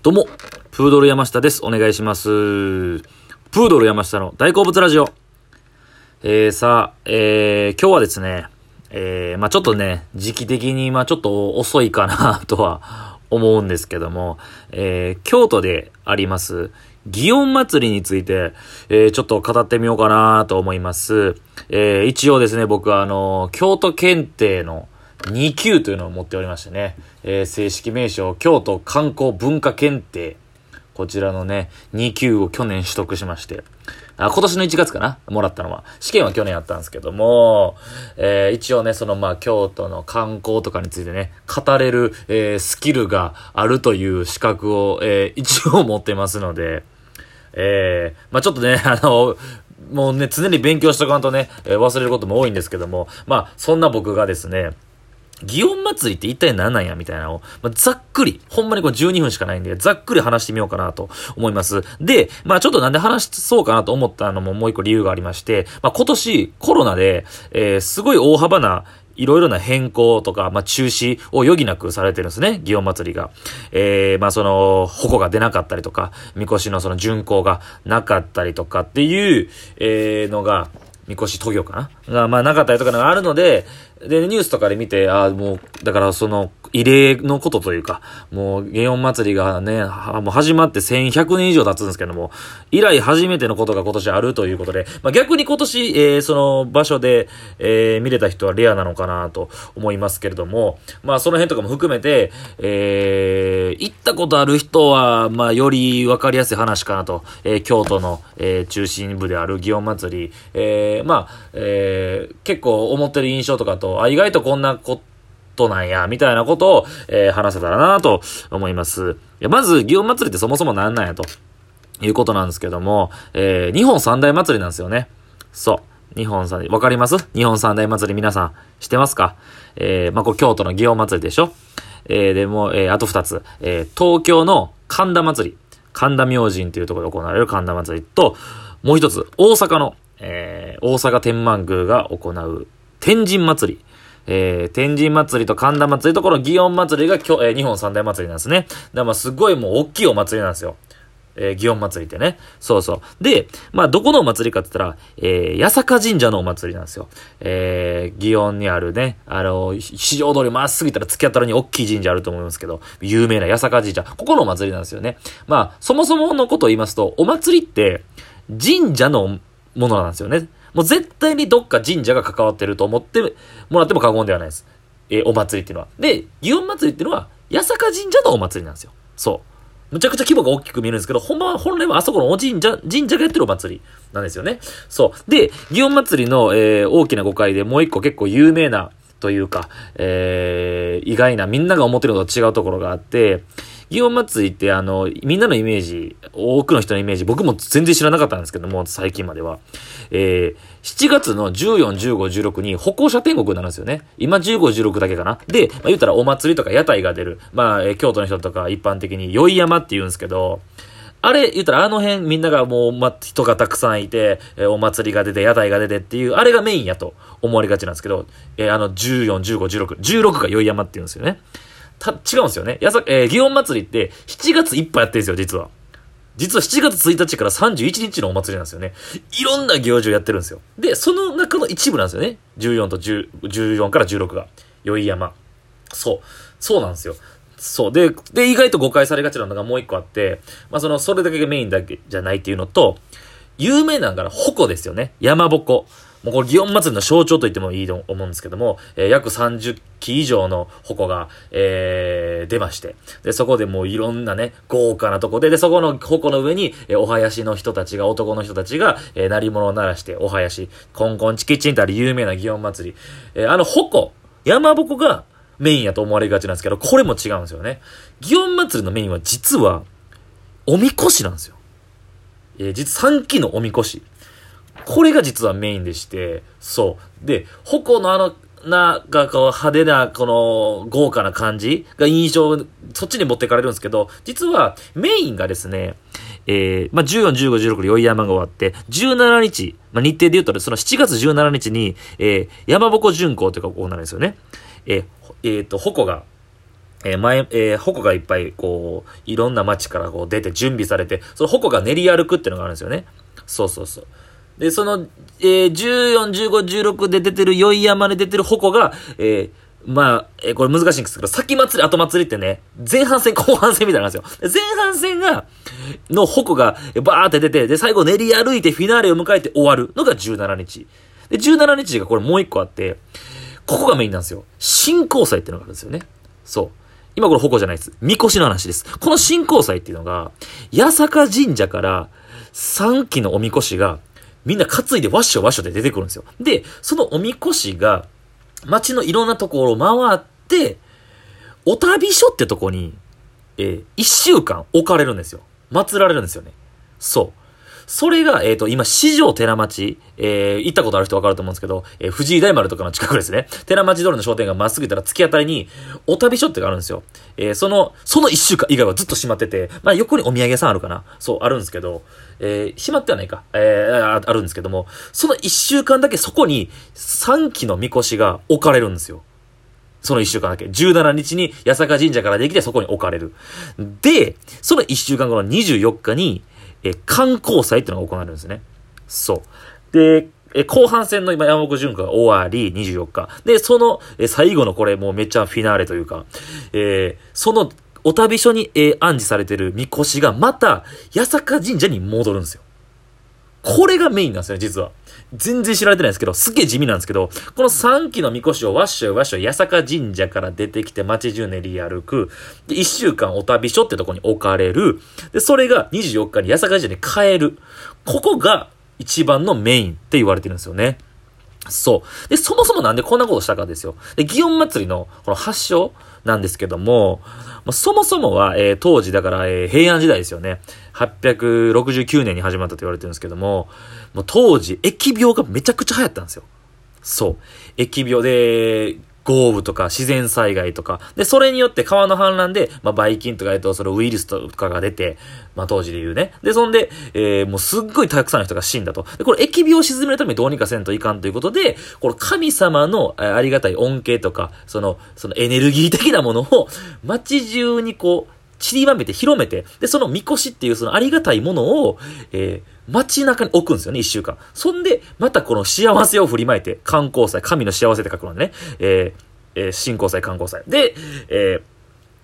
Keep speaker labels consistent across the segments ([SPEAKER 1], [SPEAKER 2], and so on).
[SPEAKER 1] どうも、プードル山下です。お願いします。プードル山下の大好物ラジオ。えー、さあ、えー、今日はですね、えー、まあちょっとね、時期的に、まあちょっと遅いかなとは思うんですけども、えー、京都であります、祇園祭りについて、えー、ちょっと語ってみようかなと思います。えー、一応ですね、僕はあの、京都検定の2級というのを持っておりましてね、えー、正式名称、京都観光文化検定。こちらのね、2級を去年取得しまして、あ、今年の1月かな？もらったのは。試験は去年やったんですけども、えー、一応ね、そのまあ、京都の観光とかについてね、語れる、えー、スキルがあるという資格を、えー、一応持ってますので、えー、まあちょっとね、あの、もうね、常に勉強しとかんとね、え、忘れることも多いんですけども、まあ、そんな僕がですね、祇園祭って一体何なんやみたいなのを、まあ、ざっくり、ほんまにこれ12分しかないんで、ざっくり話してみようかなと思います。で、まあちょっとなんで話そうかなと思ったのももう一個理由がありまして、まあ今年コロナで、えー、すごい大幅ないろいろな変更とか、まあ、中止を余儀なくされてるんですね、祇園祭りが。えー、まあ、その、矛が出なかったりとか、みこしのその巡行がなかったりとかっていう、えー、のが、みこし渡御かな？が、まあ、なかったりとかがあるので、で、ニュースとかで見て、ああ、もう、だからその、異例のことというか、もう、祇園祭りがね、もう始まって1100年以上経つんですけども、以来初めてのことが今年あるということで、まあ、逆に今年、えー、その場所で、えー、見れた人はレアなのかなと思いますけれども、まあ、その辺とかも含めて、えー、行ったことある人は、まあ、よりわかりやすい話かなと、えー、京都の、えー、中心部である祇園祭。り、えー、まあ、えー、結構思ってる印象とかと、あ、意外とこんなこと、となんや、みたいなことを、えー、話せたらなと思います。いやまず、祇園祭ってそもそもなんなんやと、いうことなんですけども、えー、日本三大祭りなんですよね。そう。日本三大、わかります？日本三大祭り皆さん、知ってますか？えー、まあ、これ京都の祇園祭りでしょ？えー、でも、えー、あと二つ。えー、東京の神田祭り。神田明神というところで行われる神田祭りと、もう一つ、大阪の、えー、大阪天満宮が行う天神祭り。えー、天神祭りと神田祭りとこの祇園祭りが今日、えー、日本三大祭りなんですね。だからまあすごいもう大きいお祭りなんですよ。えー、祇園祭りってね。そうそう。で、まあ、どこのお祭りかって言ったら、えー、八坂神社のお祭りなんですよ。えー、祇園にあるね、あの、市場通りまっすぐ行ったら突き当たりに大きい神社あると思いますけど、有名な八坂神社。ここのお祭りなんですよね。まあ、そもそものことを言いますと、お祭りって、神社のものなんですよね。もう絶対にどっか神社が関わってると思ってもらっても過言ではないです。えー、お祭りっていうのは。で、祇園祭りっていうのは、八坂神社のお祭りなんですよ。そう。むちゃくちゃ規模が大きく見えるんですけど、ほんま、本来はあそこのお神社、神社がやってるお祭りなんですよね。そう。で、祇園祭りの、えー、大きな誤解でもう一個結構有名な、というか、えー、意外な、みんなが思ってるのと違うところがあって、祇園祭ってあの、みんなのイメージ、多くの人のイメージ、僕も全然知らなかったんですけども、最近までは。えー、7月の14、15、16に歩行者天国になるんですよね。今15、16だけかな。で、まあ、言ったらお祭りとか屋台が出る。まあ、えー、京都の人とか一般的に宵山って言うんですけど、あれ、言ったらあの辺みんながもう、ま、人がたくさんいて、えー、お祭りが出て、屋台が出てっていう、あれがメインやと思われがちなんですけど、えー、あの、14、15、16、16が宵山って言うんですよね。た、違うんですよね。やさ、えー、祇園祭りって7月いっぱいやってるんですよ、実は。実は7月1日から31日のお祭りなんですよね。いろんな行事をやってるんですよ。で、その中の一部なんですよね。14と10、14から16が。宵山。そう。そうなんですよ。そう。で、で、意外と誤解されがちなのがもう一個あって、まあその、それだけがメインだけじゃないっていうのと、有名なのが矛ですよね。山鉾。もうこれ、祇園祭の象徴と言ってもいいと思うんですけども、えー、約30機以上の矛が、えー、出まして、で、そこでもういろんなね、豪華なとこで、で、そこの矛の上に、えー、お囃子の人たちが、男の人たちが、えー、鳴り物を鳴らして、お囃子、コンコンチキチンとある有名な祇園祭り、えー、あの矛、山鉾がメインやと思われがちなんですけど、これも違うんですよね。祇園祭りのメインは実は、おみこしなんですよ。えー、実3期のおみこし。これが実はメインでして、そう。で、矛のあの、な、が、こう、派手な、この、豪華な感じが印象、そっちに持っていかれるんですけど、実は、メインがですね、えー、まあ、14、15、16で宵山が終わって、17日、まあ、日程で言うと、その7月17日に、えー、山鉾巡行というか行われるんですよね。えー、えー、と、矛が、えー、前、えー、矛がいっぱい、こう、いろんな街からこう出て準備されて、その矛が練り歩くっていうのがあるんですよね。そうそうそう。で、その、えー、14、15、16で出てる、宵山で出てる矛が、えー、まあ、えー、これ難しいんですけど、先祭り、後祭りってね、前半戦、後半戦みたいなんですよ。前半戦が、の矛がバーって出て、で、最後練り歩いてフィナーレを迎えて終わるのが17日。で、17日がこれもう一個あって、ここがメインなんですよ。新交祭っていうのがあるんですよね。そう。今これ矛じゃないです。みこしの話です。この新交祭っていうのが、八坂神社から3基のおみこしが、みんな担いでわっしょわっしょで出てくるんですよ。で、そのおみこしが、街のいろんなところを回って、お旅所ってとこに、えー、一週間置かれるんですよ。祀られるんですよね。そう。それが、えっ、ー、と、今、四条寺町、えー、行ったことある人わかると思うんですけど、えー、藤井大丸とかの近くですね。寺町通りの商店がまっすぐ行ったら突き当たりに、お旅所ってがあるんですよ。えー、その、その一週間以外はずっと閉まってて、まあ、横にお土産屋さんあるかなそう、あるんですけど、えー、閉まってはないか。えー、あるんですけども、その一週間だけそこに、三基のみこしが置かれるんですよ。その一週間だけ。17日に八坂神社からできてそこに置かれる。で、その一週間後の24日に、え観光祭っていうのが行われるんですね。そう。で、え後半戦の今山本純子が終わり、24日。で、その、え最後のこれもうめっちゃフィナーレというか、えー、そのお旅所に、えー、暗示されてるみこしがまた、八坂神社に戻るんですよ。これがメインなんですよ、実は。全然知られてないですけど、すっげえ地味なんですけど、この3期のみこしをわっしょいわっしょい八坂神社から出てきて街中練り歩く。で、1週間お旅所ってとこに置かれる。で、それが24日に八坂神社に帰る。ここが一番のメインって言われてるんですよね。そう。で、そもそもなんでこんなことしたかですよ。で、祇園祭りのこの発祥なんですけども、そもそもは、えー、当時だから、えー、平安時代ですよね。869年に始まったと言われてるんですけども、もう当時、疫病がめちゃくちゃ流行ったんですよ。そう。疫病で、豪雨とか自然災害とか、で、それによって川の氾濫で、まあ、ばい菌とか、言うと、そのウイルスとかが出て、まあ、当時で言うね。で、そんで、えー、もうすっごいたくさんの人が死んだと。で、これ、疫病を沈めるためにどうにかせんといかんということで、この神様のありがたい恩恵とか、その、そのエネルギー的なものを、街中にこう、散りばめて広めて、で、そのみこしっていうそのありがたいものを、えー、街中に置くんですよね、一週間。そんで、またこの幸せを振りまいて、観光祭、神の幸せって書くのね、えー、えー、信仰祭、観光祭。で、えー、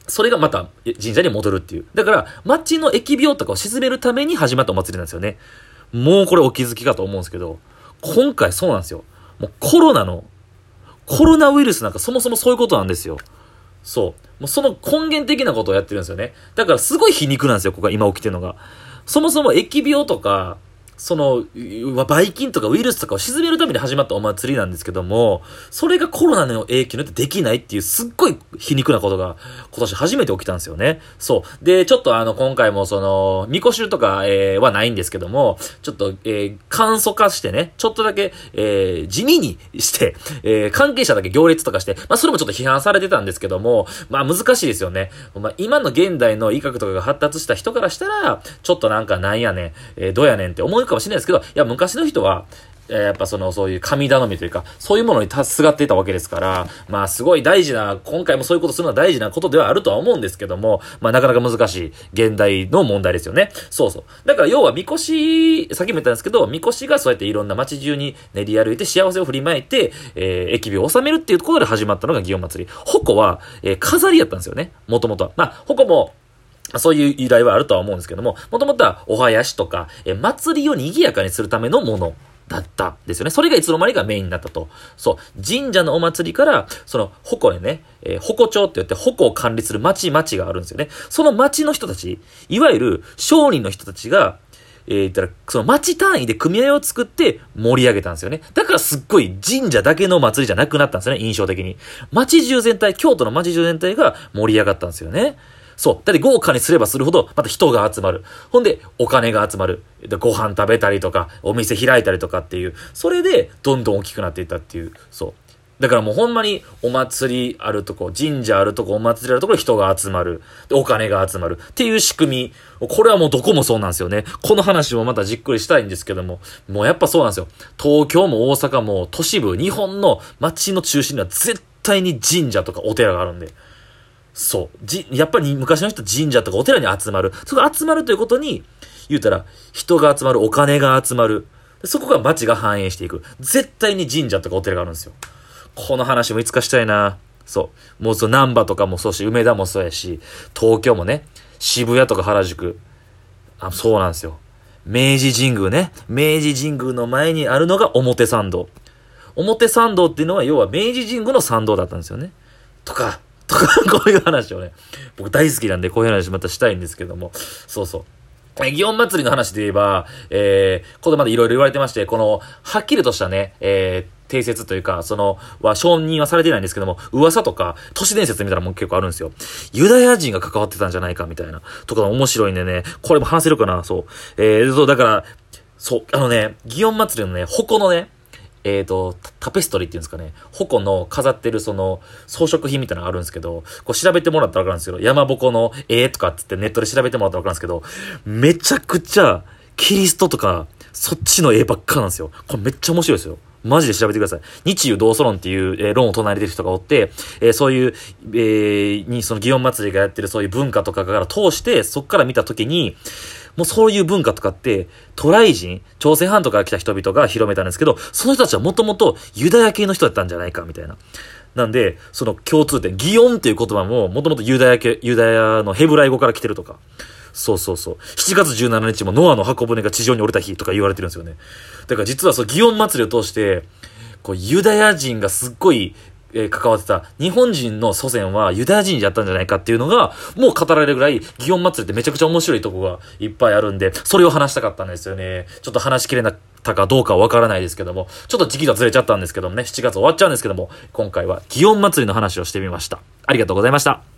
[SPEAKER 1] それがまた神社に戻るっていう。だから、街の疫病とかを鎮めるために始まったお祭りなんですよね。もうこれお気づきかと思うんですけど、今回そうなんですよ。もうコロナの、コロナウイルスなんかそもそもそういうことなんですよ。そう。もうその根源的なことをやってるんですよね。だからすごい皮肉なんですよ、ここが今起きてるのが。そもそも疫病とか、その、ばい菌とかウイルスとかを沈めるために始まったお祭りなんですけども、それがコロナの影響によってできないっていうすっごい皮肉なことが今年初めて起きたんですよね。そう。で、ちょっとあの、今回もその、みこしとか、えー、はないんですけども、ちょっと、えー、簡素化してね、ちょっとだけ、えー、地味にして、えー、関係者だけ行列とかして、まあ、それもちょっと批判されてたんですけども、まあ、難しいですよね。まあ、今の現代の医学とかが発達した人からしたら、ちょっとなんかなんやねん、えー、どうやねんって思うかもしれないですけど、いや、昔の人は、え、やっぱその、そういう神頼みというか、そういうものにすがっていたわけですから、まあすごい大事な、今回もそういうことするのは大事なことではあるとは思うんですけども、まあなかなか難しい現代の問題ですよね。そうそう。だから要は、みこし、さっきも言ったんですけど、みこしがそうやっていろんな街中に練り歩いて幸せを振りまいて、えー、疫病を収めるっていうところで始まったのが祇園祭り。矛は、えー、飾りやったんですよね。もともとは。まあ、矛も、そういう依頼はあるとは思うんですけども、もともとはお囃子とか、え祭りを賑やかにするためのものだったんですよね。それがいつの間にかメインになったと。そう。神社のお祭りから、その、矛でね、えー、矛町って言って矛を管理する町町があるんですよね。その町の人たち、いわゆる商人の人たちが、えー、言ったら、その町単位で組合を作って盛り上げたんですよね。だからすっごい神社だけの祭りじゃなくなったんですよね、印象的に。町中全体、京都の町中全体が盛り上がったんですよね。そう。だって豪華にすればするほど、また人が集まる。ほんで、お金が集まる。で、ご飯食べたりとか、お店開いたりとかっていう。それで、どんどん大きくなっていったっていう。そう。だからもうほんまにお祭りあるとこ、神社あるとこ、お祭りあるところ人が集まる。で、お金が集まる。っていう仕組み。これはもうどこもそうなんですよね。この話もまたじっくりしたいんですけども、もうやっぱそうなんですよ。東京も大阪も都市部、日本の街の中心には絶対に神社とかお寺があるんで。そう。じ、やっぱり昔の人神社とかお寺に集まる。そこ集まるということに、言うたら、人が集まる、お金が集まる。そこが街が繁栄していく。絶対に神社とかお寺があるんですよ。この話もいつかしたいな。そう。もうそう、南波とかもそうし、梅田もそうやし、東京もね、渋谷とか原宿。あ、そうなんですよ。明治神宮ね。明治神宮の前にあるのが表参道。表参道っていうのは要は明治神宮の参道だったんですよね。とか、とか、こういう話をね、僕大好きなんでこういう話またしたいんですけども、そうそう。え、祇園祭りの話で言えば、えー、これまでいろいろ言われてまして、この、はっきりとしたね、えー、定説というか、その、は承認はされてないんですけども、噂とか、都市伝説みたいなもん結構あるんですよ。ユダヤ人が関わってたんじゃないかみたいな、とか面白いんでね、これも話せるかな、そう。えー、そう、だから、そう、あのね、祇園祭りのね、矛のね、えっ、ー、と、タペストリーっていうんですかね、矛の飾ってるその装飾品みたいなのがあるんですけど、こう調べてもらったらわかるんですけど、山鉾の絵とかっつってネットで調べてもらったらわかるんですけど、めちゃくちゃキリストとか、そっちの絵ばっかなんですよ。これめっちゃ面白いですよ。マジで調べてください。日中同祖論っていう、えー、論を唱えてる人がおって、えー、そういう、えー、に、その祇園祭りがやってるそういう文化とかから通して、そっから見たときに、もうそういう文化とかって、渡来人、朝鮮半島から来た人々が広めたんですけど、その人たちはもともとユダヤ系の人だったんじゃないか、みたいな。なんで、その共通点、ギオンっていう言葉も、もともとユダヤ系、ユダヤのヘブライ語から来てるとか。そうそうそう。7月17日もノアの箱舟が地上に降りた日とか言われてるんですよね。だから実はそう、祇園祭りを通して、こう、ユダヤ人がすっごいえー、関わってた日本人の祖先はユダヤ人だったんじゃないかっていうのが、もう語られるぐらい、祇園祭ってめちゃくちゃ面白いとこがいっぱいあるんで、それを話したかったんですよね。ちょっと話しきれなかったかどうかわからないですけども、ちょっと時期がずれちゃったんですけどもね、7月終わっちゃうんですけども、今回は祇園祭の話をしてみました。ありがとうございました。